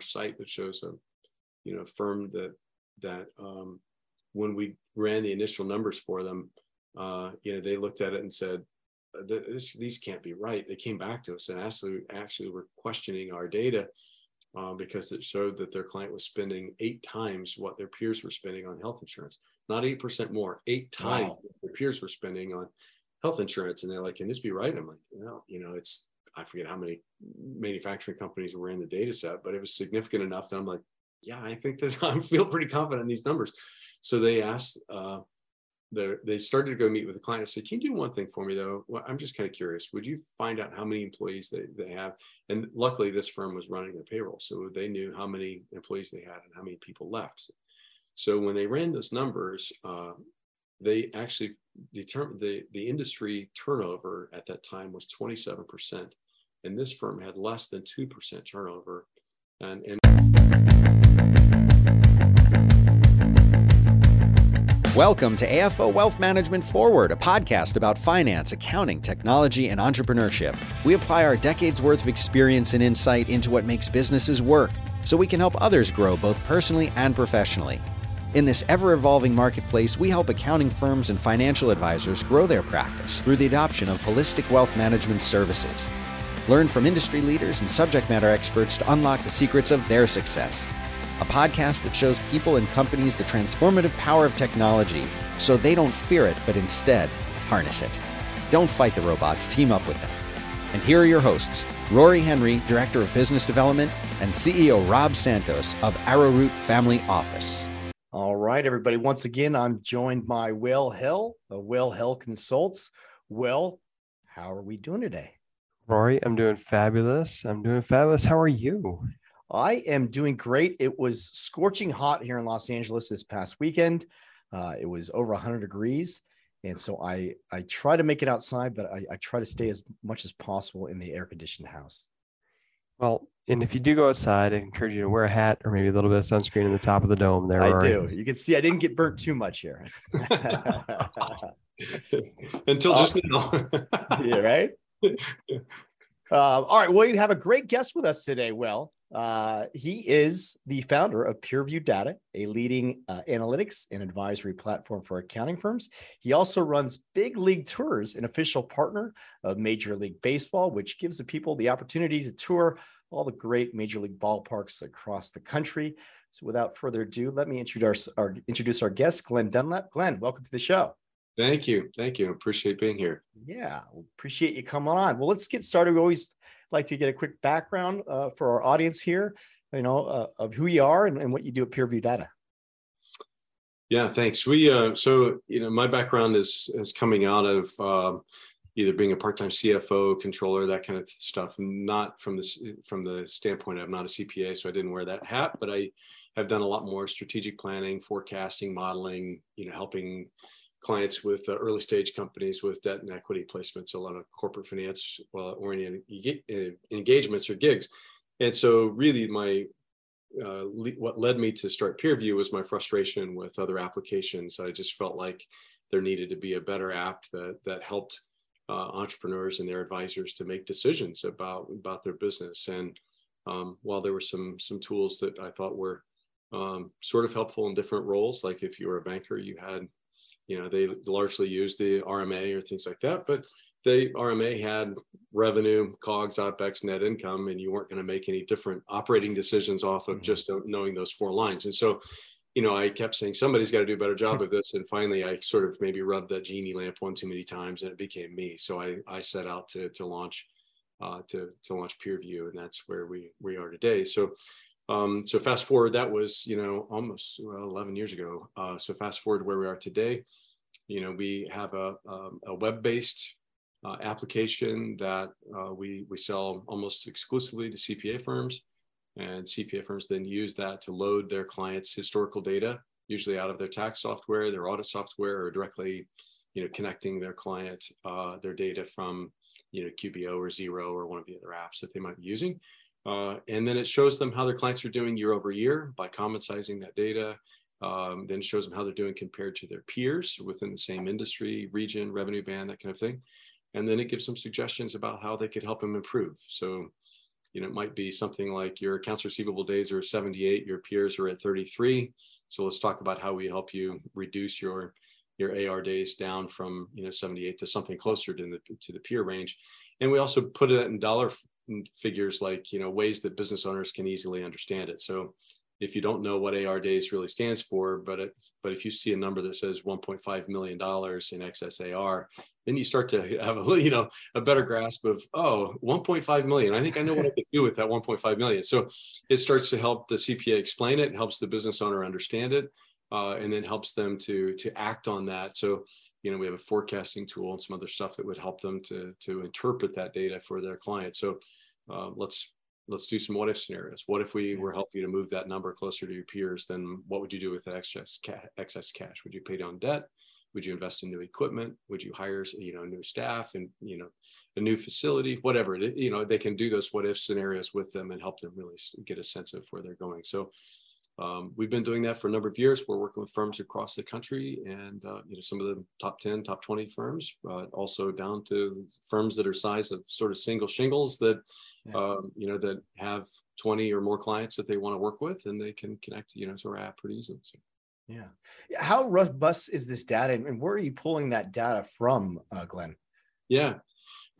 site that shows a, you know, firm that that um, when we ran the initial numbers for them, uh, you know, they looked at it and said, uh, this, these can't be right. They came back to us and actually, actually were questioning our data uh, because it showed that their client was spending eight times what their peers were spending on health insurance, not 8% more, eight times wow. their peers were spending on health insurance. And they're like, can this be right? I'm like, no, you know, it's, I forget how many manufacturing companies were in the data set, but it was significant enough that I'm like, yeah, I think this, I feel pretty confident in these numbers. So they asked, uh, they started to go meet with the client. I said, "Can you do one thing for me, though? Well, I'm just kind of curious. Would you find out how many employees they, they have?" And luckily, this firm was running their payroll, so they knew how many employees they had and how many people left. So when they ran those numbers, uh, they actually determined the the industry turnover at that time was 27 percent, and this firm had less than two percent turnover, and and. Welcome to AFO Wealth Management Forward, a podcast about finance, accounting, technology, and entrepreneurship. We apply our decades worth of experience and insight into what makes businesses work so we can help others grow both personally and professionally. In this ever evolving marketplace, we help accounting firms and financial advisors grow their practice through the adoption of holistic wealth management services. Learn from industry leaders and subject matter experts to unlock the secrets of their success a podcast that shows people and companies the transformative power of technology so they don't fear it, but instead harness it. Don't fight the robots, team up with them. And here are your hosts Rory Henry, Director of Business Development, and CEO Rob Santos of Arrowroot Family Office. All right, everybody. Once again, I'm joined by Will Hill of Will Hill Consults. Will, how are we doing today? Rory, I'm doing fabulous. I'm doing fabulous. How are you? I am doing great. It was scorching hot here in Los Angeles this past weekend. Uh, it was over 100 degrees. And so I, I try to make it outside, but I, I try to stay as much as possible in the air conditioned house. Well, and if you do go outside, I encourage you to wear a hat or maybe a little bit of sunscreen in the top of the dome there. I do. You can see I didn't get burnt too much here. Until just uh, now. yeah, right? Uh, all right. Well, you have a great guest with us today, Will. Uh, he is the founder of PeerView Data, a leading uh, analytics and advisory platform for accounting firms. He also runs Big League Tours, an official partner of Major League Baseball, which gives the people the opportunity to tour all the great Major League ballparks across the country. So, without further ado, let me introduce our, introduce our guest, Glenn Dunlap. Glenn, welcome to the show. Thank you. Thank you. Appreciate being here. Yeah, appreciate you coming on. Well, let's get started. We always like to get a quick background uh, for our audience here, you know, uh, of who you are and, and, what you do at PeerView Data. Yeah, thanks. We uh, so you know my background is is coming out of um, either being a part-time CFO, controller, that kind of stuff. Not from the from the standpoint of not a CPA, so I didn't wear that hat, but I have done a lot more strategic planning, forecasting, modeling. You know, helping clients with uh, early stage companies with debt and equity placements, a lot of corporate finance uh, oriented engagements or gigs. And so, really, my uh, le- what led me to start PeerView was my frustration with other applications. I just felt like there needed to be a better app that that helped uh, entrepreneurs and their advisors to make decisions about about their business. And um, while there were some some tools that I thought were um, sort of helpful in different roles, like if you were a banker, you had you know, they largely used the RMA or things like that, but the RMA had revenue, COGS, OPEX, net income, and you weren't going to make any different operating decisions off of mm-hmm. just knowing those four lines. And so, you know, I kept saying somebody's got to do a better job of this. And finally, I sort of maybe rubbed that genie lamp one too many times, and it became me. So I I set out to to launch uh, to to launch PeerView, and that's where we we are today. So. Um, so fast forward, that was you know almost well, 11 years ago. Uh, so fast forward to where we are today you know, we have a, um, a web-based uh, application that uh, we, we sell almost exclusively to CPA firms. And CPA firms then use that to load their clients' historical data, usually out of their tax software, their audit software, or directly, you know, connecting their client, uh, their data from, you know, QBO or Xero or one of the other apps that they might be using. Uh, and then it shows them how their clients are doing year over year by common sizing that data um, then shows them how they're doing compared to their peers within the same industry, region, revenue band, that kind of thing. And then it gives them suggestions about how they could help them improve. So you know, it might be something like your accounts receivable days are 78, your peers are at 33. So let's talk about how we help you reduce your your AR days down from you know 78 to something closer to the to the peer range. And we also put it in dollar figures like you know ways that business owners can easily understand it. So if you don't know what AR days really stands for, but it, but if you see a number that says 1.5 million dollars in excess AR, then you start to have a you know a better grasp of oh 1.5 million. I think I know what I can do with that 1.5 million. So it starts to help the CPA explain it, helps the business owner understand it, uh, and then helps them to to act on that. So you know we have a forecasting tool and some other stuff that would help them to to interpret that data for their clients. So uh, let's let's do some what if scenarios. What if we were helping you to move that number closer to your peers? Then what would you do with that excess cash? Excess cash? Would you pay down debt? Would you invest in new equipment? Would you hire you know new staff and you know a new facility? Whatever you know, they can do those what if scenarios with them and help them really get a sense of where they're going. So um, we've been doing that for a number of years. We're working with firms across the country, and uh, you know some of the top ten, top twenty firms, but also down to firms that are size of sort of single shingles that yeah. um, you know that have twenty or more clients that they want to work with, and they can connect you know to our app pretty easily. So. Yeah. How robust is this data, and where are you pulling that data from, uh, Glenn? Yeah.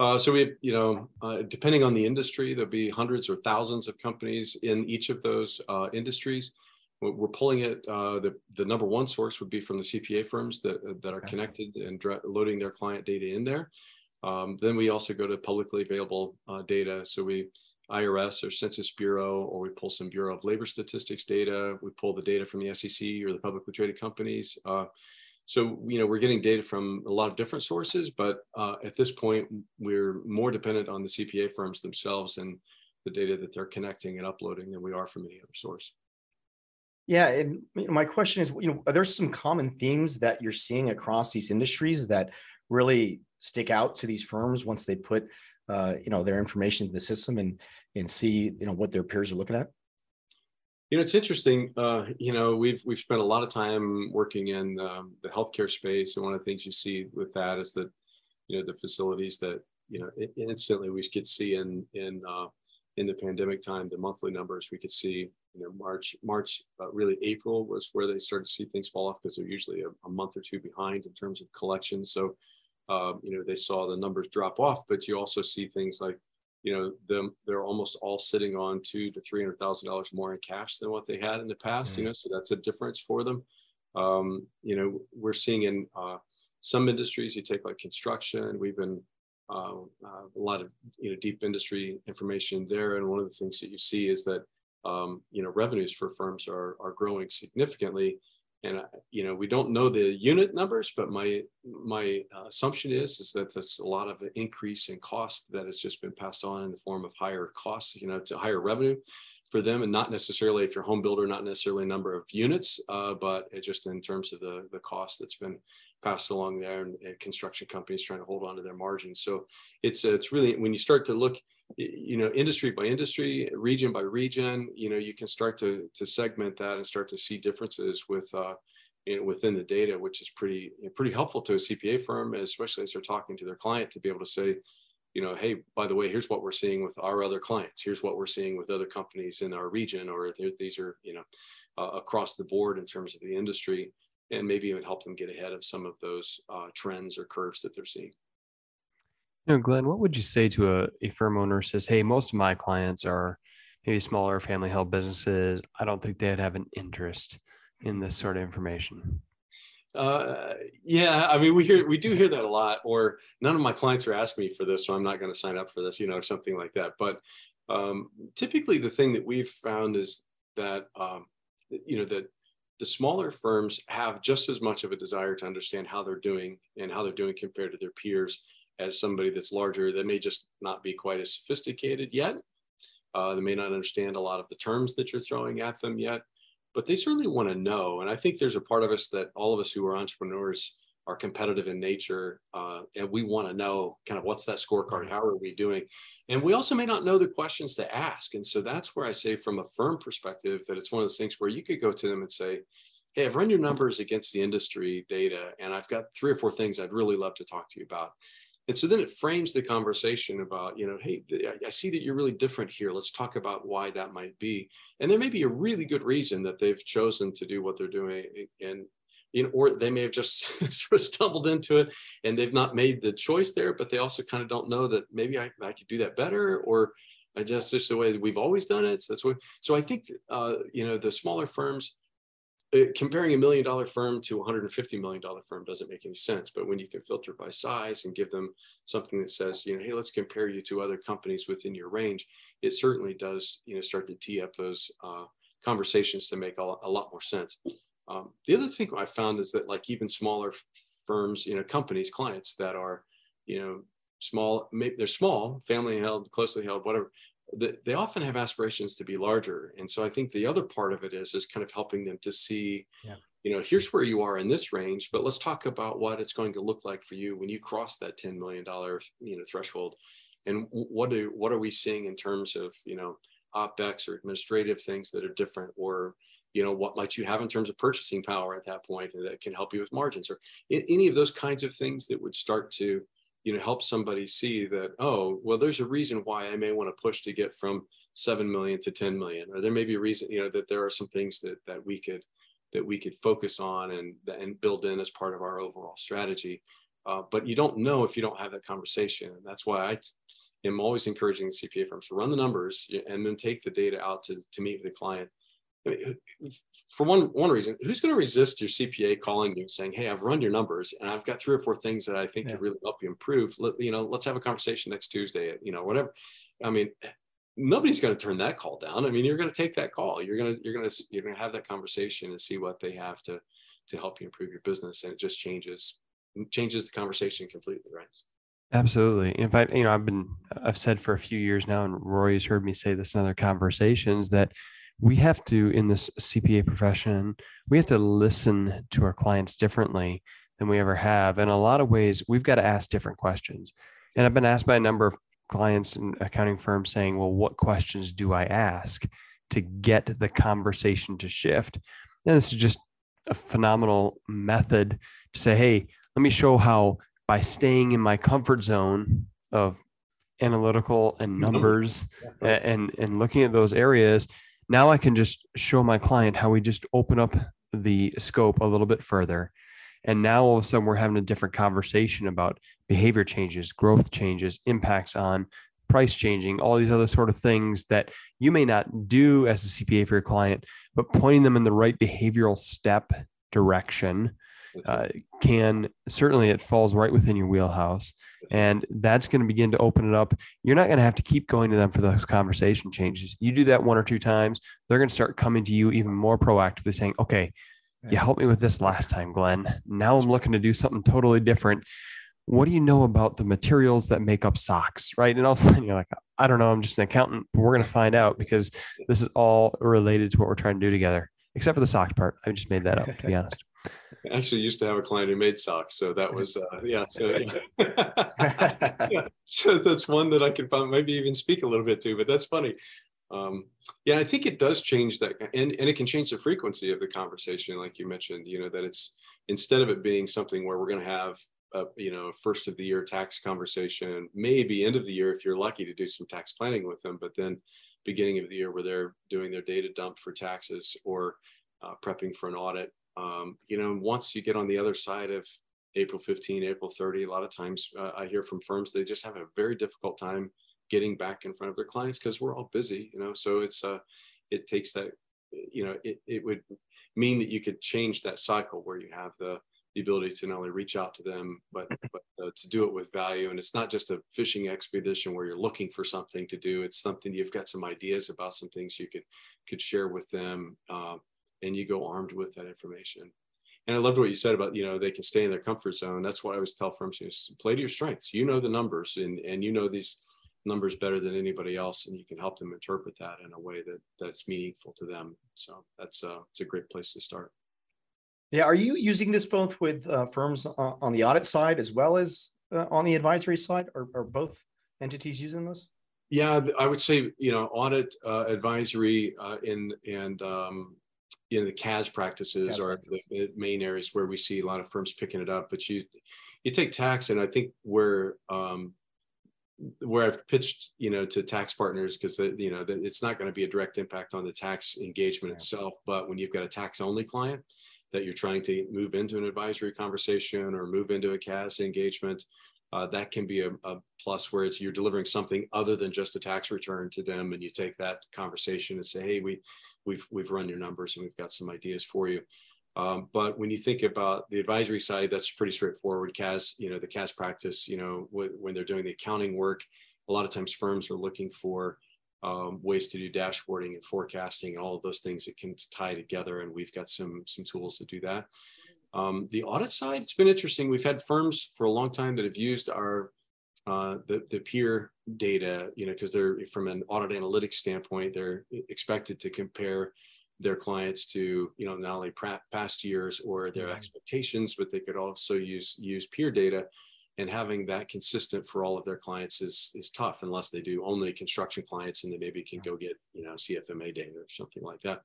Uh, so we, you know, uh, depending on the industry, there'll be hundreds or thousands of companies in each of those uh, industries we're pulling it. Uh, the the number one source would be from the CPA firms that that are connected and loading their client data in there. Um, then we also go to publicly available uh, data. So we IRS or Census Bureau, or we pull some Bureau of Labor Statistics data. We pull the data from the SEC or the publicly traded companies. Uh, so you know we're getting data from a lot of different sources, but uh, at this point we're more dependent on the CPA firms themselves and the data that they're connecting and uploading than we are from any other source. Yeah, and my question is, you know, are there some common themes that you're seeing across these industries that really stick out to these firms once they put, uh, you know, their information into the system and and see, you know, what their peers are looking at? You know, it's interesting. Uh, you know, we've we've spent a lot of time working in um, the healthcare space, and one of the things you see with that is that, you know, the facilities that you know instantly we could see in in uh, in the pandemic time, the monthly numbers we could see, you know, March, March, uh, really April was where they started to see things fall off because they're usually a, a, month or two behind in terms of collections. So, um, you know, they saw the numbers drop off, but you also see things like, you know, them they're almost all sitting on two to three hundred thousand dollars more in cash than what they had in the past. Mm-hmm. You know, so that's a difference for them. Um, you know, we're seeing in uh, some industries, you take like construction, we've been uh, uh, a lot of you know deep industry information there. And one of the things that you see is that um, you know revenues for firms are are growing significantly. And uh, you know we don't know the unit numbers, but my my uh, assumption is is that there's a lot of increase in cost that has just been passed on in the form of higher costs, you know, to higher revenue for them, and not necessarily if you're home builder, not necessarily a number of units, uh, but just in terms of the the cost that's been passed along there and, and, construction companies trying to hold on to their margins. So it's it's really when you start to look, you know, industry by industry, region by region, you know, you can start to to segment that and start to see differences with. Uh, within the data, which is pretty pretty helpful to a CPA firm, especially as they're talking to their client to be able to say, you know, hey, by the way, here's what we're seeing with our other clients. Here's what we're seeing with other companies in our region, or these are, you know, uh, across the board in terms of the industry and maybe even help them get ahead of some of those uh, trends or curves that they're seeing. You know, Glenn, what would you say to a, a firm owner says, hey, most of my clients are maybe smaller family held businesses. I don't think they'd have an interest in this sort of information. Uh, yeah, I mean, we hear we do hear that a lot. Or none of my clients are asking me for this, so I'm not going to sign up for this, you know, or something like that. But um, typically, the thing that we've found is that um, you know that the smaller firms have just as much of a desire to understand how they're doing and how they're doing compared to their peers as somebody that's larger that may just not be quite as sophisticated yet. Uh, they may not understand a lot of the terms that you're throwing at them yet, but they certainly want to know. And I think there's a part of us that all of us who are entrepreneurs are competitive in nature uh, and we want to know kind of what's that scorecard how are we doing and we also may not know the questions to ask and so that's where i say from a firm perspective that it's one of those things where you could go to them and say hey i've run your numbers against the industry data and i've got three or four things i'd really love to talk to you about and so then it frames the conversation about, you know, hey, I see that you're really different here. Let's talk about why that might be. And there may be a really good reason that they've chosen to do what they're doing. And, know, or they may have just sort of stumbled into it and they've not made the choice there, but they also kind of don't know that maybe I, I could do that better or I just, just the way that we've always done it. So that's what, so I think, uh, you know, the smaller firms, uh, comparing a million dollar firm to a 150 million dollar firm doesn't make any sense but when you can filter by size and give them something that says you know hey let's compare you to other companies within your range it certainly does you know start to tee up those uh, conversations to make a, a, lot more sense um, the other thing i found is that like even smaller firms you know companies clients that are you know small maybe they're small family held closely held whatever they often have aspirations to be larger and so i think the other part of it is is kind of helping them to see yeah. you know here's where you are in this range but let's talk about what it's going to look like for you when you cross that 10 million dollar you know threshold and what do what are we seeing in terms of you know opex or administrative things that are different or you know what might you have in terms of purchasing power at that point that can help you with margins or any of those kinds of things that would start to you know help somebody see that oh well there's a reason why i may want to push to get from 7 million to 10 million or there may be a reason you know that there are some things that that we could that we could focus on and and build in as part of our overall strategy. Uh, but you don't know if you don't have that conversation. And that's why I am always encouraging the cpa firms to run the numbers and then take the data out to, to meet with the client for one one reason, who's going to resist your CPA calling you saying, "Hey, I've run your numbers and I've got three or four things that I think yeah. could really help you improve. Let, you know, let's have a conversation next Tuesday. You know, whatever." I mean, nobody's going to turn that call down. I mean, you're going to take that call. You're going to you're going to you're going to have that conversation and see what they have to to help you improve your business, and it just changes changes the conversation completely, right? Absolutely. In fact, you know, I've been I've said for a few years now, and Rory has heard me say this in other conversations that we have to in this cpa profession we have to listen to our clients differently than we ever have. In a lot of ways we've got to ask different questions. And i've been asked by a number of clients and accounting firms saying well what questions do i ask to get the conversation to shift? And this is just a phenomenal method to say hey let me show how by staying in my comfort zone of analytical and mm-hmm. numbers and and looking at those areas now I can just show my client how we just open up the scope a little bit further. And now all of a sudden we're having a different conversation about behavior changes, growth changes, impacts on price changing, all these other sort of things that you may not do as a CPA for your client, but pointing them in the right behavioral step direction uh, can certainly it falls right within your wheelhouse and that's going to begin to open it up. You're not going to have to keep going to them for those conversation changes. You do that one or two times they're going to start coming to you even more proactively saying okay you helped me with this last time glenn. Now i'm looking to do something totally different. What do you know about the materials that make up socks right? And all of a sudden you're like i don't know i'm just an accountant but we're going to find out because this is all related to what we're trying to do together. Except for the sock part i just made that up to be honest I actually used to have a client who made socks, so that was uh, yeah. So, yeah. yeah. so that's one that I could maybe even speak a little bit to, but that's funny. Um, yeah, I think it does change that, and and it can change the frequency of the conversation, like you mentioned. You know that it's instead of it being something where we're going to have a, you know first of the year tax conversation, maybe end of the year if you're lucky to do some tax planning with them, but then beginning of the year where they're doing their data dump for taxes or uh, prepping for an audit um, you know, once you get on the other side of April 15, April 30, a lot of times uh, I hear from firms they just have a very difficult time getting back in front of their clients because we're all busy, you know. So it's uh, it takes that, you know, it, it would mean that you could change that cycle where you have the the ability to not only reach out to them, but but uh, to do it with value. And it's not just a fishing expedition where you're looking for something to do. It's something you've got some ideas about some things you could could share with them. Uh, and you go armed with that information. And I loved what you said about, you know, they can stay in their comfort zone. That's why I always tell firms, you know, play to your strengths. You know the numbers and, and you know these numbers better than anybody else, and you can help them interpret that in a way that that's meaningful to them. So that's uh, it's a great place to start. Yeah, are you using this both with uh, firms uh, on the audit side as well as uh, on the advisory side? Are, are both entities using this? Yeah, I would say you know audit, uh, advisory, uh, in and um, you know the CAS practices CAS are practice. the main areas where we see a lot of firms picking it up. But you you take tax, and I think where um, where I've pitched, you know, to tax partners because you know it's not going to be a direct impact on the tax engagement itself, but when you've got a tax only client that you're trying to move into an advisory conversation or move into a CAS engagement, uh, that can be a, a plus where it's you're delivering something other than just a tax return to them, and you take that conversation and say, hey, we we've we've run your numbers and we've got some ideas for you. Um, but when you think about the advisory side, that's pretty straightforward. CAS, you know, the CAS practice, you know, when they're doing the accounting work, a lot of times firms are looking for um, ways to do dashboarding and forecasting, and all of those things that can tie together. And we've got some some tools to do that. Um, the audit side, it's been interesting. We've had firms for a long time that have used our uh, the, the peer data, you know, because they're from an audit analytics standpoint, they're expected to compare their clients to, you know, not only past years or their mm-hmm. expectations, but they could also use use peer data. And having that consistent for all of their clients is is tough unless they do only construction clients and they maybe can go get, you know, CFMA data or something like that.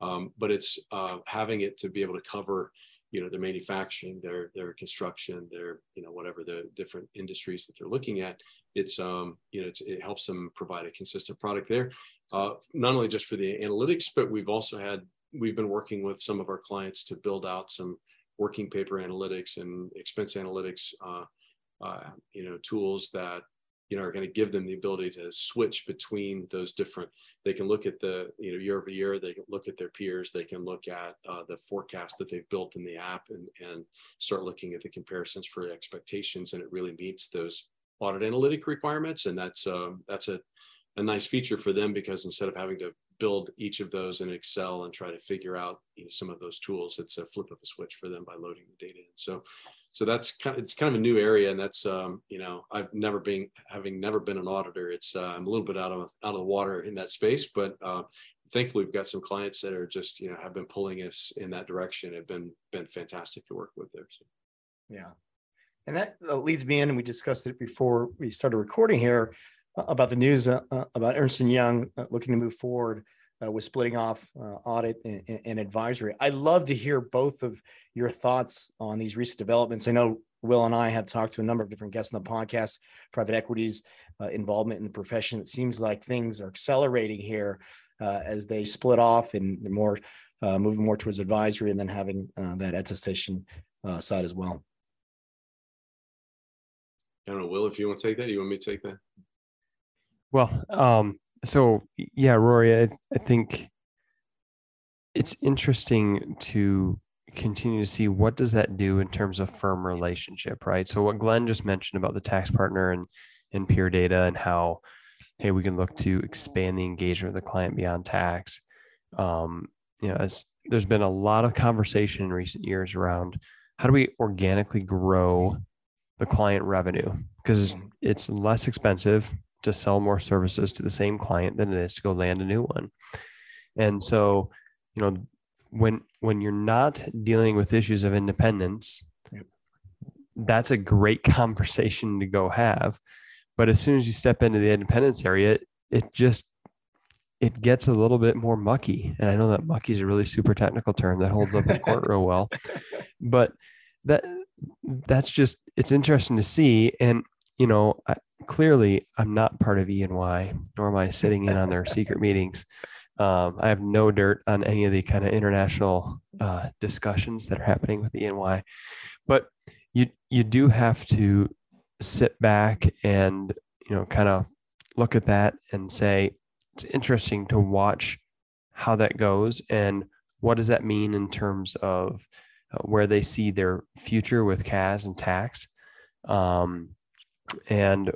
Um, but it's uh, having it to be able to cover you know their manufacturing their their construction their you know whatever the different industries that they're looking at it's um you know it helps them provide a consistent product there. Uh, not only just for the analytics but we've also had we've been working with some of our clients to build out some working paper analytics and expense analytics uh, uh, you know tools that you know are going to give them the ability to switch between those different they can look at the you know year over year they can look at their peers they can look at uh, the forecast that they've built in the app and and start looking at the comparisons for expectations and it really meets those audit analytic requirements and that's um, that's a, a nice feature for them because instead of having to build each of those in excel and try to figure out you know, some of those tools it's a flip of a switch for them by loading the data in. So so that's kind of, it's kind of a new area and that's um, you know i've never been having never been an auditor it's uh, i'm a little bit out of out of the water in that space but uh, thankfully we've got some clients that are just you know have been pulling us in that direction have been been fantastic to work with there so. yeah and that leads me in and we discussed it before we started recording here uh, about the news uh, uh, about ernst young looking to move forward uh, with splitting off uh, audit and, and, advisory. I'd love to hear both of your thoughts on these recent developments. I know Will and I have talked to a number of different guests on the podcast, private equities uh, involvement in the profession. It seems like things are accelerating here uh, as they split off and more uh, moving more towards advisory and then having uh, that attestation side as well. I don't know, Will, if you want to take that, you want me to take that? Well, um, so yeah, Rory, I, I think it's interesting to continue to see what does that do in terms of firm relationship, right? So what Glenn just mentioned about the tax partner and and peer data and how hey we can look to expand the engagement of the client beyond tax. Um, you know, there's been a lot of conversation in recent years around how do we organically grow the client revenue because it's less expensive to sell more services to the same client than it is to go land a new one. And so, you know, when when you're not dealing with issues of independence, that's a great conversation to go have. But as soon as you step into the independence area, it just it gets a little bit more mucky. And I know that mucky is a really super technical term that holds up in court real well. But that that's just it's interesting to see. And you know, I, clearly I'm not part of E&Y, nor am I sitting in on their secret meetings. Um, I have no dirt on any of the kind of international uh, discussions that are happening with E&Y, but you you do have to sit back and you know kind of look at that and say it's interesting to watch how that goes and what does that mean in terms of uh, where they see their future with CAS and tax. Um, and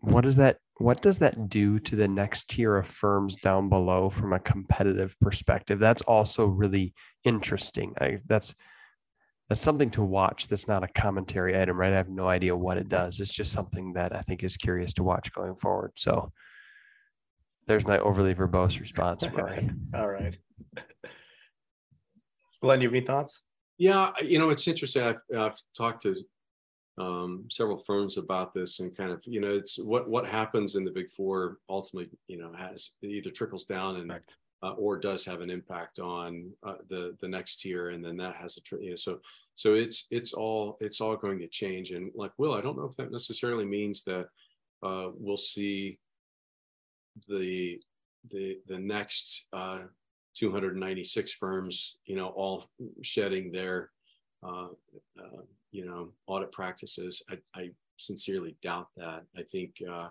what does that what does that do to the next tier of firms down below from a competitive perspective? That's also really interesting. I, that's that's something to watch that's not a commentary item right? I have no idea what it does. It's just something that i think is curious to watch going forward. So there's my overly verbose response all right. Glenn you have any thoughts? Yeah you know it's interesting. I've, I've talked to um, several firms about this and kind of you know it's what what happens in the big four ultimately you know has either trickles down and uh, or does have an impact on uh, the the next tier, and then that has a tr- you know, so so it's it's all it's all going to change. And like Will, I don't know if that necessarily means that uh, we'll see the the the next uh, 296 firms, you know, all shedding their uh, uh, you know audit practices. I, I sincerely doubt that. I think uh,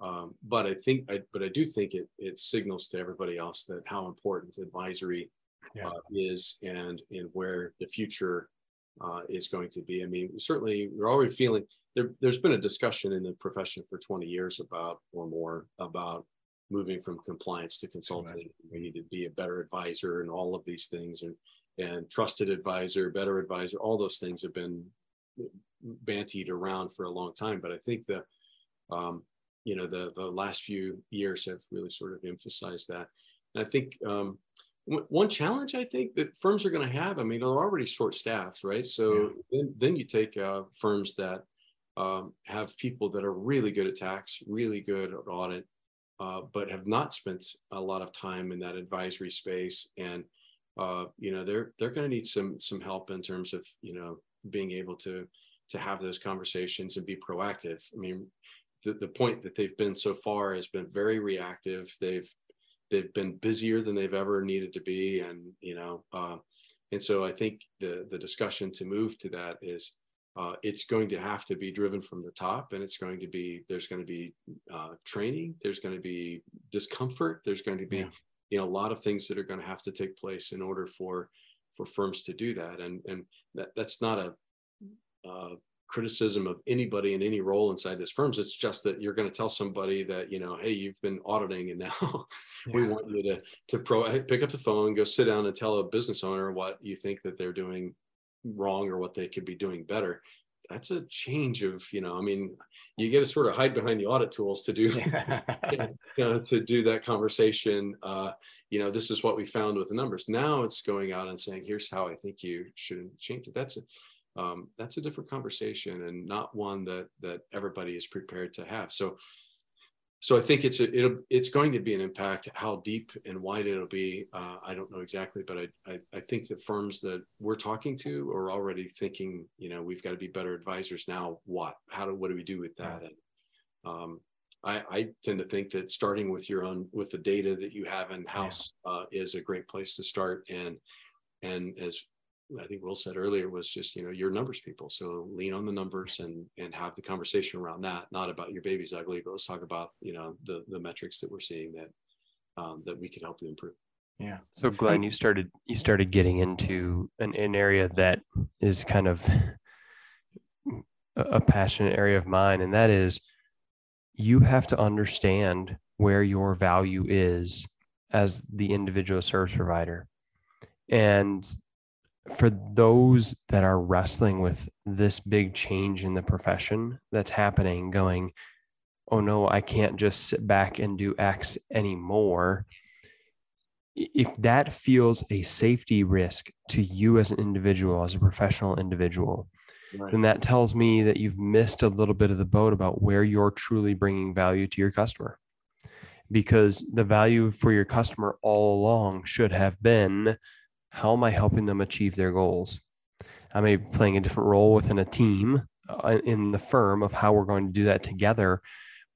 um, but I think, I, but I do think it it signals to everybody else that how important advisory yeah. uh, is and and where the future uh, is going to be. I mean, certainly we're already feeling there. There's been a discussion in the profession for 20 years about or more about moving from compliance to consulting. We need to be a better advisor and all of these things and and trusted advisor, better advisor. All those things have been bantied around for a long time. But I think the um, you know the the last few years have really sort of emphasized that. And I think um, w- one challenge I think that firms are going to have. I mean, they're already short staffed, right? So yeah. then then you take uh, firms that um, have people that are really good at tax, really good at audit, uh, but have not spent a lot of time in that advisory space, and uh, you know they're they're going to need some some help in terms of you know being able to to have those conversations and be proactive. I mean, the, the point that they've been so far has been very reactive. They've they've been busier than they've ever needed to be, and you know, uh, and so I think the the discussion to move to that is uh, it's going to have to be driven from the top, and it's going to be there's going to be uh, training, there's going to be discomfort, there's going to be yeah. You know a lot of things that are going to have to take place in order for for firms to do that, and and that that's not a uh, criticism of anybody in any role inside this firms. It's just that you're going to tell somebody that, you know, hey, you've been auditing and now yeah. we want you to, to pro pick up the phone, go sit down and tell a business owner what you think that they're doing wrong or what they could be doing better. That's a change of, you know, I mean, you get to sort of hide behind the audit tools to do, you know, to do that conversation. Uh, you know, this is what we found with the numbers. Now it's going out and saying, here's how I think you should change it. That's it um, that's a different conversation and not one that that everybody is prepared to have. So, so I think it's a, it'll it's going to be an impact. How deep and wide it'll be, uh, I don't know exactly, but I, I, I think the firms that we're talking to are already thinking, you know, we've got to be better advisors now. What? How do what do we do with that? And um, I, I, tend to think that starting with your own with the data that you have in house uh, is a great place to start. And and as I think Will said earlier was just, you know, your numbers people. So lean on the numbers and and have the conversation around that, not about your baby's ugly, but let's talk about, you know, the the metrics that we're seeing that um, that we can help you improve. Yeah. So Glenn, you started you started getting into an, an area that is kind of a passionate area of mine, and that is you have to understand where your value is as the individual service provider. And for those that are wrestling with this big change in the profession that's happening, going, oh no, I can't just sit back and do X anymore. If that feels a safety risk to you as an individual, as a professional individual, right. then that tells me that you've missed a little bit of the boat about where you're truly bringing value to your customer. Because the value for your customer all along should have been how am I helping them achieve their goals? I may be playing a different role within a team uh, in the firm of how we're going to do that together.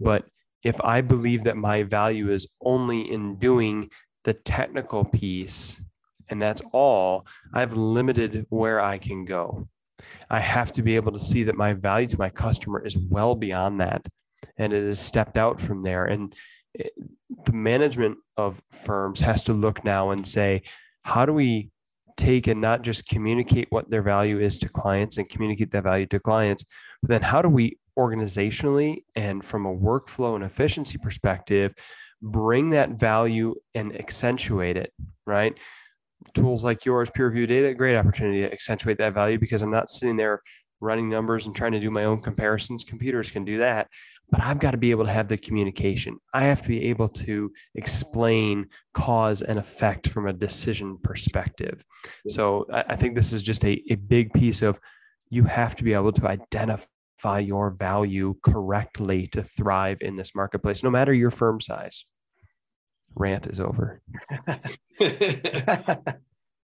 But if I believe that my value is only in doing the technical piece and that's all, I've limited where I can go. I have to be able to see that my value to my customer is well beyond that and it has stepped out from there. And it, the management of firms has to look now and say, how do we take and not just communicate what their value is to clients and communicate that value to clients, but then how do we organizationally and from a workflow and efficiency perspective bring that value and accentuate it, right? Tools like yours, PeerView Data, great opportunity to accentuate that value because I'm not sitting there running numbers and trying to do my own comparisons. Computers can do that but I've got to be able to have the communication. I have to be able to explain cause and effect from a decision perspective. So I, think this is just a, a big piece of you have to be able to identify your value correctly to thrive in this marketplace, no matter your firm size. rant is over.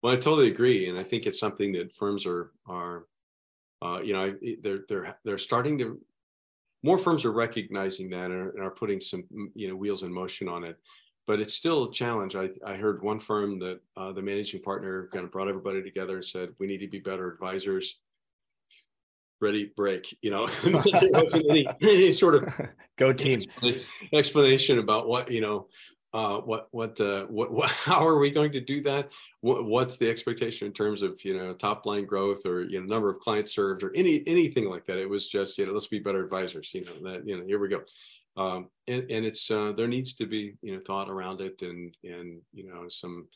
well, I totally agree, and I think it's something that firms are are, uh, you know, they're they're they're starting to. More firms are recognizing that and are, and are putting some, you know, wheels in motion on it but it's still a challenge. I, I heard one firm that uh, the managing partner kind of brought everybody together and said, we need to be better advisors. Ready, break, you know, any, any, sort of go team explanation about what, you know, uh, what, what, uh, what, what, how are we going to do that? What, what's the expectation in terms of, you know, top line growth or, you know, number of clients served or any, anything like that. It was just, you know, let's be better advisors, you know, that, you know, here we go um, and, and it's uh, there needs to be you know thought around it and and you know some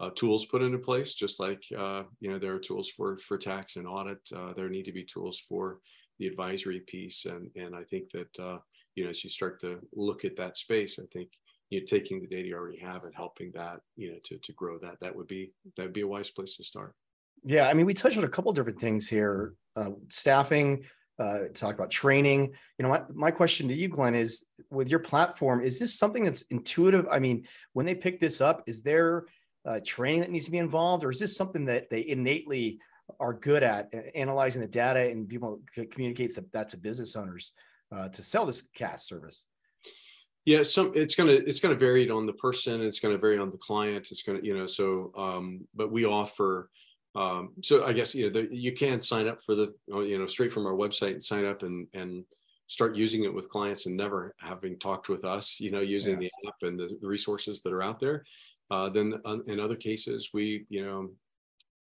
uh, tools put into place just like uh, you know there are tools for for tax and audit uh, there need to be tools for the advisory piece and and i think that uh, you know as you start to look at that space i think you know taking the data you already have and helping that you know to, to grow that that would be that would be a wise place to start yeah i mean we touched on a couple different things here uh, staffing uh, talk about training. You know, my, my question to you, Glenn, is with your platform, is this something that's intuitive? I mean, when they pick this up, is there uh, training that needs to be involved, or is this something that they innately are good at analyzing the data and people communicates that, that to business owners uh, to sell this CAS service? Yeah, some it's gonna it's gonna vary on the person. It's gonna vary on the client. It's gonna you know so um, but we offer um, so I guess you know the, you can sign up for the you know straight from our website and sign up and and start using it with clients and never having talked with us. You know, using yeah. the app and the, the, resources that are out there. Uh, then in other cases, we you know.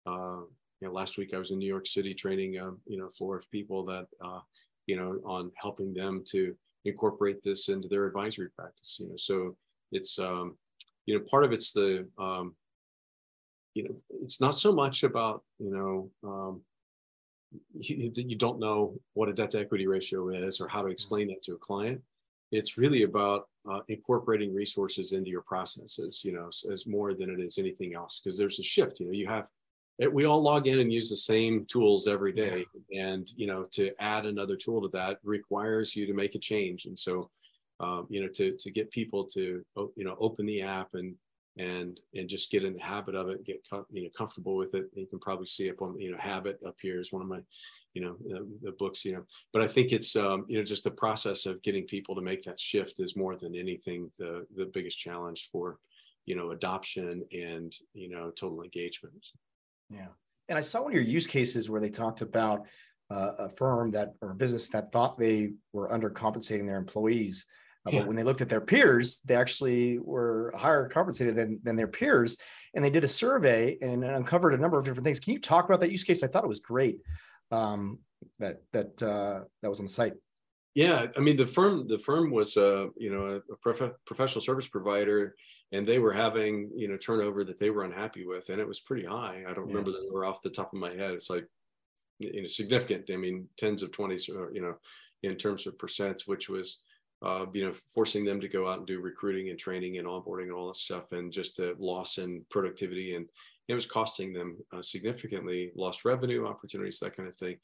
Uh, you know, last week I was in New York City training, uh, you know, floor of people that, uh, you know, on helping them to incorporate this into their advisory practice. You know, so it's, um, you know, part of it's the um, you know, it's not so much about, you know, um, you, you don't know what a debt to equity ratio is or how to explain that to a client. It's really about uh, incorporating resources into your processes, you know, as more than it is anything else. Because there's a shift, you know, you have, eh, we all log in and use the same tools every day. And, you know, to add another tool to that requires you to make a change. And so, um, you know, to, to get people to, you know, open the app and and and just get in the habit of it get you know comfortable with it you can probably see up on you know habit up here is one of my you know the, the books you know but i think it's um, you know just the process of getting people to make that shift is more than anything the the biggest challenge for you know adoption and you know total engagement yeah and i saw one of your use cases where they talked about uh, a firm that or a business that thought they were undercompensating their employees uh, yeah. But when they looked at their peers, they actually were higher compensated than, than their peers. And they did a survey and uncovered a number of different things. Can you talk about that use case? I thought it was great um, that that uh, that was on the site. Yeah, I mean the firm the firm was uh, you know a prof- professional service provider, and they were having you know turnover that they were unhappy with, and it was pretty high. I don't yeah. remember the number off the top of my head. It's like you know significant. I mean tens of twenties, you know, in terms of percents, which was uh, you know, forcing them to go out and do recruiting and training and onboarding and all that stuff, and just a loss in productivity, and it was costing them uh, significantly lost revenue opportunities, that kind of thing.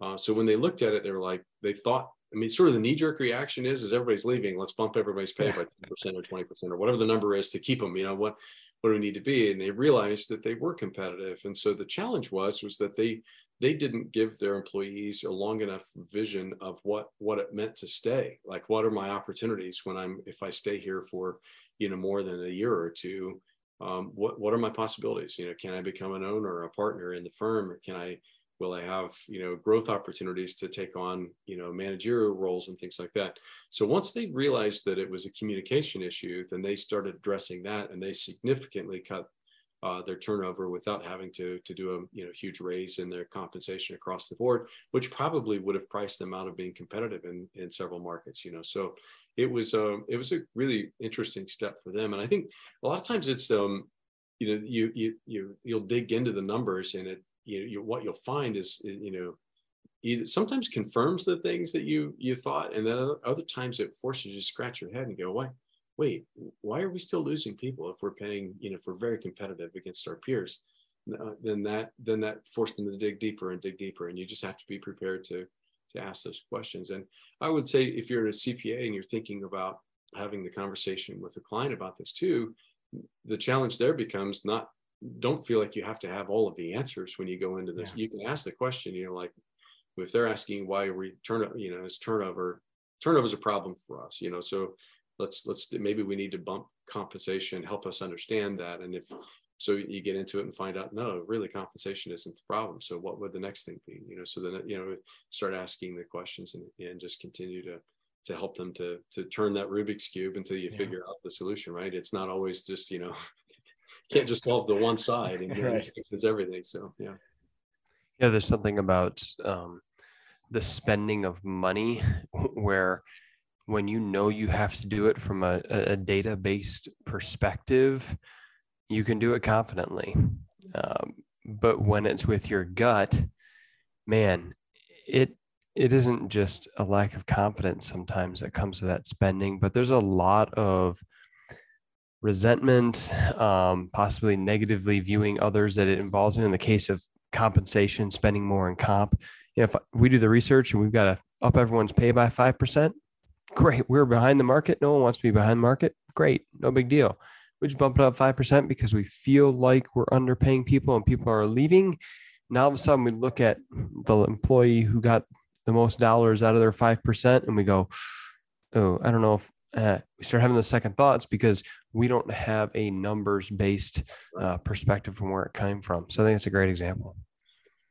Uh, so when they looked at it, they were like, they thought, I mean, sort of the knee-jerk reaction is, is everybody's leaving, let's bump everybody's pay by 10% or 20% or whatever the number is to keep them. You know what? What do we need to be? And they realized that they were competitive, and so the challenge was was that they they didn't give their employees a long enough vision of what what it meant to stay like what are my opportunities when i'm if i stay here for you know more than a year or two um, what what are my possibilities you know can i become an owner a partner in the firm or can i will i have you know growth opportunities to take on you know managerial roles and things like that so once they realized that it was a communication issue then they started addressing that and they significantly cut uh, their turnover without having to to do a you know huge raise in their compensation across the board, which probably would have priced them out of being competitive in in several markets. You know, so it was um, it was a really interesting step for them, and I think a lot of times it's um, you know you you you you'll dig into the numbers and it you, you what you'll find is you know either sometimes confirms the things that you you thought and then other, other times it forces you to scratch your head and go why wait, why are we still losing people if we're paying, you know, if we're very competitive against our peers? Uh, then that then that forced them to dig deeper and dig deeper, and you just have to be prepared to to ask those questions. And I would say if you're a CPA and you're thinking about having the conversation with the client about this too, the challenge there becomes not don't feel like you have to have all of the answers when you go into this. Yeah. You can ask the question, you know, like if they're asking why are we turn you know, is turnover turnover is a problem for us, you know, so let's let's maybe we need to bump compensation, help us understand that. And if so you get into it and find out no really compensation isn't the problem so what would the next thing be you know so then you know start asking the questions and, and just continue to to help them to to turn that rubik's cube until you yeah. figure out the solution right it's not always just you know can't just solve the one side and right. there's everything so yeah yeah there's something about um, the spending of money where when you know you have to do it from a, a data based perspective you can do it confidently um, but when it's with your gut man it it isn't just a lack of confidence sometimes that comes with that spending, but there's a lot of resentment, um, possibly negatively viewing others that it involves in. In the case of compensation, spending more in comp, you know, if we do the research and we've got to up everyone's pay by five percent, great. We're behind the market. No one wants to be behind the market. Great, no big deal. We just bump it up five percent because we feel like we're underpaying people and people are leaving. Now all of a sudden we look at the employee who got the most dollars out of their 5% and we go oh i don't know if uh, we start having the second thoughts because we don't have a numbers based uh, perspective from where it came from. So i think it's a great example.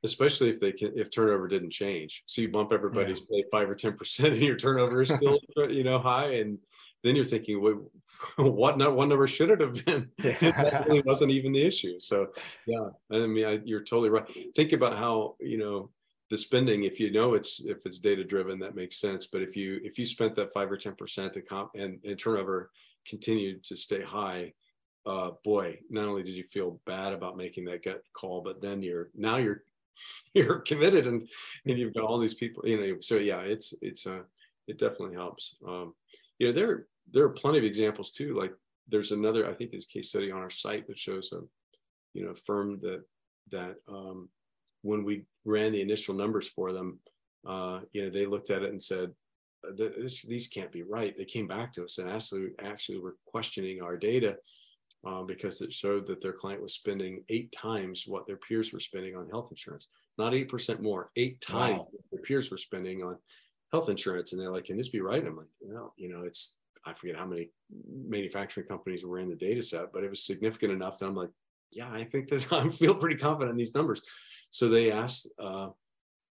Especially if they can if turnover didn't change. So you bump everybody's yeah. pay 5 or 10 percent and your turnover is still you know high. And then you're thinking well, what not one number should it have been? That really wasn't even the issue. So yeah i mean I, you're totally right. Think about how you know the spending if you know it's if it's data driven that makes sense. But if you if you spent that five or ten percent to comp and, and turnover continued to stay high uh boy not only did you feel bad about making that gut call but then you're now you're you're committed and and you've got all these people you know so yeah it's it's uh it definitely helps. Um you know there there are plenty of examples too like there's another i think there's a case study on our site that shows a you know firm that that um when we ran the initial numbers for them, uh, you know, they looked at it and said, this, these can't be right. They came back to us and actually, actually were questioning our data uh, because it showed that their client was spending eight times what their peers were spending on health insurance, not 8% more, eight times wow. their peers were spending on health insurance. And they're like, can this be right? I'm like, well, you know, it's, I forget how many manufacturing companies were in the data set, but it was significant enough that I'm like, yeah, I think this, I feel pretty confident in these numbers. So they asked, uh,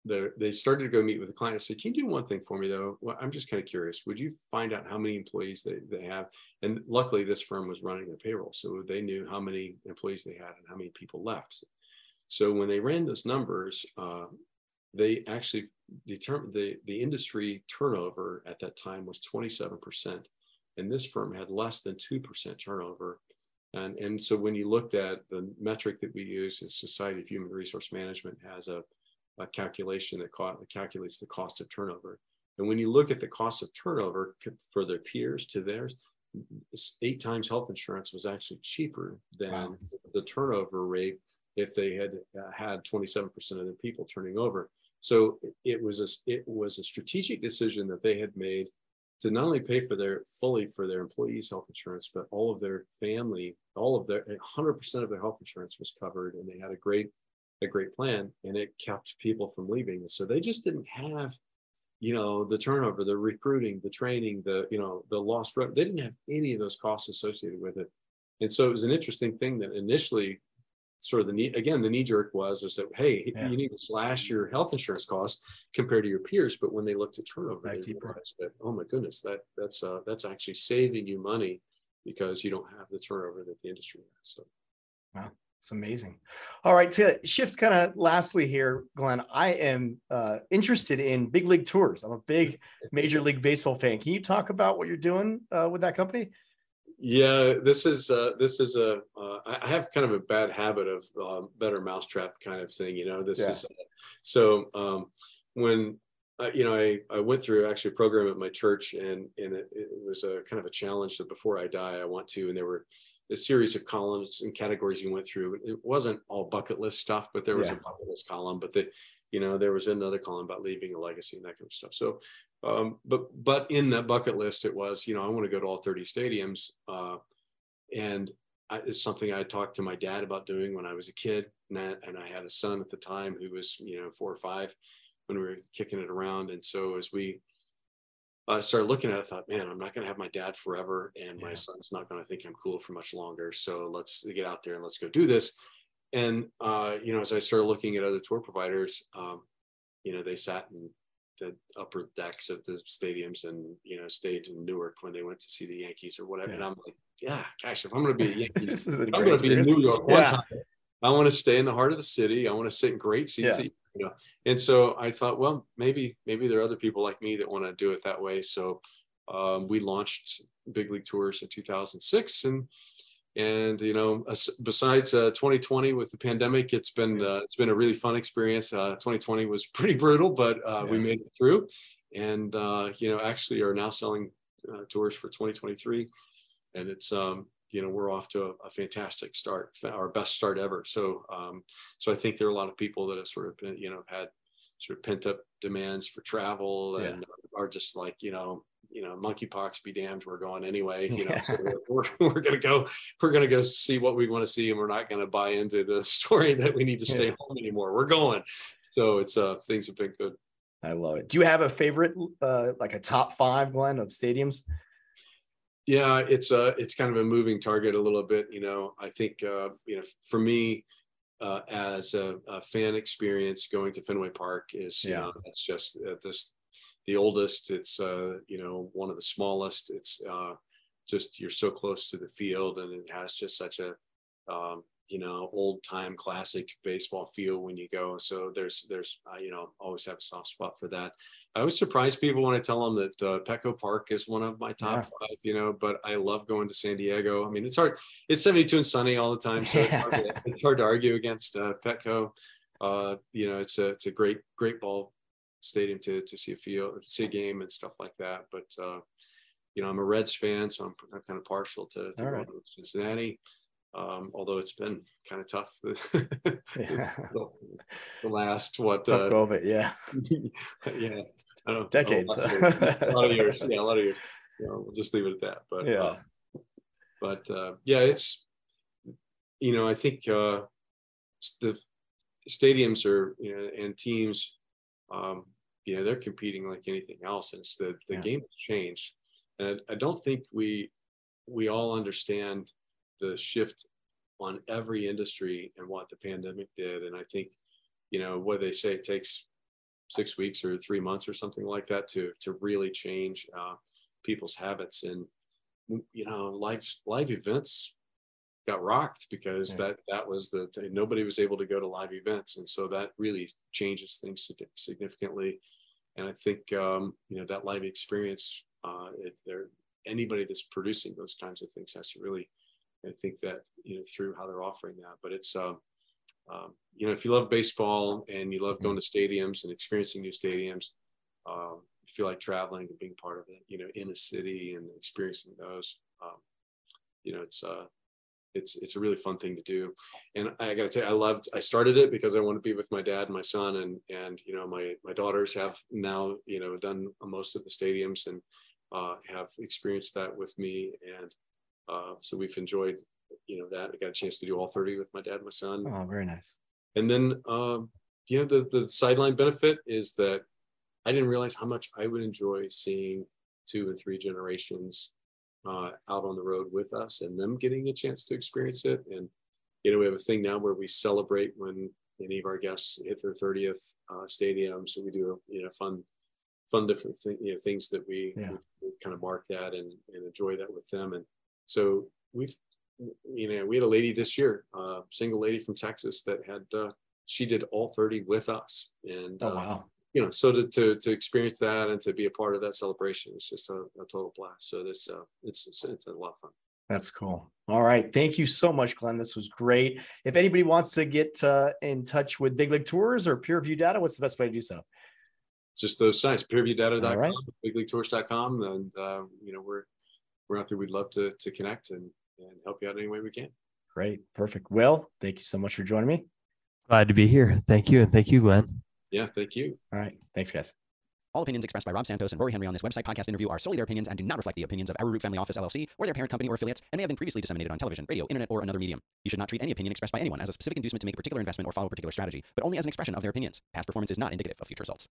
they started to go meet with the client. I said, can you do one thing for me though? Well, I'm just kind of curious. Would you find out how many employees they, they have? And luckily this firm was running their payroll. So they knew how many employees they had and how many people left. So when they ran those numbers, uh, they actually determined the, the industry turnover at that time was 27%. And this firm had less than 2% turnover and, and so when you looked at the metric that we use is Society of Human Resource Management has a, a calculation that calculates the cost of turnover. And when you look at the cost of turnover for their peers to theirs, eight times health insurance was actually cheaper than wow. the turnover rate if they had uh, had 27% of their people turning over. So it was a it was a strategic decision that they had made to not only pay for their fully for their employees' health insurance, but all of their family, all of their 100% of their health insurance was covered, and they had a great a great plan, and it kept people from leaving. So they just didn't have, you know, the turnover, the recruiting, the training, the you know, the lost. They didn't have any of those costs associated with it, and so it was an interesting thing that initially sort of the knee again the knee jerk was was that hey yeah. you need to slash your health insurance costs compared to your peers but when they looked at turnover right. they realized that oh my goodness that that's uh, that's actually saving you money because you don't have the turnover that the industry has so wow it's amazing all right to shift kind of lastly here glenn i am uh, interested in big league tours i'm a big major league baseball fan can you talk about what you're doing uh, with that company yeah, this is uh, this is a. Uh, I have kind of a bad habit of um, better mousetrap kind of thing. You know, this yeah. is uh, so um, when uh, you know I, I went through actually a program at my church and and it, it, was a kind of a challenge that before I die I want to and there were a series of columns and categories you went through. It wasn't all bucket list stuff, but there was yeah. a bucket list column. But the you know there was another column about leaving a legacy and that kind of stuff. So um, but but in that bucket list, it was you know I want to go to all 30 stadiums, uh, and I, it's something I talked to my dad about doing when I was a kid, and I, and I had a son at the time who was you know four or five when we were kicking it around, and so as we I started looking at it, I thought, man, I'm not going to have my dad forever, and my son's not going to think I'm cool for much longer. So let's get out there and let's go do this. And uh, you know, as I started looking at other tour providers, um, you know, they sat in the upper decks of the stadiums and you know stayed in Newark when they went to see the Yankees or whatever. Yeah. And I'm like, yeah, gosh, if I'm going to be a Yankee, this is I'm going to be in New York one yeah. time. I want to stay in the heart of the city. I want to sit in great seats. Yeah. You know, and so I thought, well, maybe maybe there are other people like me that want to do it that way. So um, we launched Big League Tours in 2006, and and you know besides uh, 2020 with the pandemic it's been uh, it's been a really fun experience. Uh, 2020 was pretty brutal but uh, yeah. we made it through. And uh, you know actually are now selling uh, tours for 2023 and it's um, you know we're off to a, a, fantastic start our best start ever so um, so i think there are a lot of people that have sort of been, you know had sort of pent up demands for travel and yeah. are just like you know you know, monkeypox be damned, we're going anyway. You know, yeah. we're, we're, gonna go, we're gonna go see what we want to see, and we're not gonna buy into the story that we need to stay yeah. home anymore. We're going. So it's uh things have been good. I love it. Do you have a favorite, uh, like a top five, Glenn, of stadiums? Yeah, it's uh it's kind of a moving target a little bit. You know, I think uh, you know, for me, uh, as a, a, fan experience going to Fenway Park is, you yeah. know, it's just uh, this the oldest. It's uh, you know one of the smallest. It's uh, just you're so close to the field, and it has just such a um, you know old time classic baseball feel when you go. So there's there's uh, you know always have a soft spot for that. I always surprise people when I tell them that uh, Petco Park is one of my top yeah. five, you know, but I love going to San Diego. I mean, it's hard. It's 72 and sunny all the time. So it's, hard to, it's, hard to, argue against uh, Petco. Uh, you know, it's a, it's a great, great ball stadium to to see a field, see a game and stuff like that. But uh, you know, I'm a Reds fan, so I'm, I'm kind of partial to, to right. Cincinnati. Um, although it's been kind of tough the, yeah. the, the, last what tough uh, COVID, yeah, yeah, I don't decades, a, lot a lot of years, yeah, a lot of years. You know, we'll just leave it at that. But yeah, uh, but uh, yeah, it's you know, I think uh, the stadiums are you know and teams um, you know they're competing like anything else and it's the, the yeah. game has changed and I, I don't think we we all understand the shift on every industry and what the pandemic did. And i think you know what they say it takes six weeks or three months or something like that to to really change uh, people's habits. And you know live live events got rocked because yeah. that that was the nobody was able to go to live events. And so that really changes things significantly. And i think um, you know that live experience uh, if there anybody that's producing those kinds of things has to really i think that you know through how they're offering that but it's um, um, you know if you love baseball and you love going to stadiums and experiencing new stadiums um, you feel like traveling and being part of it you know in a city and experiencing those um, you know it's uh it's it's a really fun thing to do. And i gotta tell you i loved i started it because i want to be with my dad and my son and and you know my my daughters have now you know done most of the stadiums and uh, have experienced that with me. And uh, so we've enjoyed you know that i got a chance to do all 30 with my dad and my son oh very nice and then um, you know the the sideline benefit is that i didn't realize how much i would enjoy seeing two and three generations uh, out on the road with us and them getting a chance to experience it. And, you know, we have a thing now where we celebrate when any of our guests hit their 30th uh, stadium. So we do, you know, fun, fun different thing, you know, things that we, yeah. we, we kind of mark that and, and enjoy that with them. And so we've, you know, we had a lady this year, a uh, single lady from Texas that had, uh, she did all 30 with us. And, oh, uh, wow you know, so to, to, to experience that and to be a part of that celebration is just a, a total blast. So this, uh, it's, it's, it's a lot of fun. That's cool. All right. Thank you so much, Glenn. This was great. If anybody wants to get uh, in touch with Big League Tours or PeerView Data, what's the best way to do so? Just those sites, peerviewdata.com, right. bigleaguetours.com. And, uh, you know, we're, we're out there. We'd love to, to connect and, and help you out any way we can. Great. Perfect. Will, thank you so much for joining me. Glad to be here. Thank you. And thank you, Glenn. Yeah, thank you. All right. Thanks, guys. All opinions expressed by Rob Santos and Rory Henry on this website podcast interview are solely their opinions and do not reflect the opinions of Arrowroot Family Office LLC or their parent company or affiliates and may have been previously disseminated on television, radio, internet, or another medium. You should not treat any opinion expressed by anyone as a specific inducement to make a particular investment or follow a particular strategy, but only as an expression of their opinions. Past performance is not indicative of future results.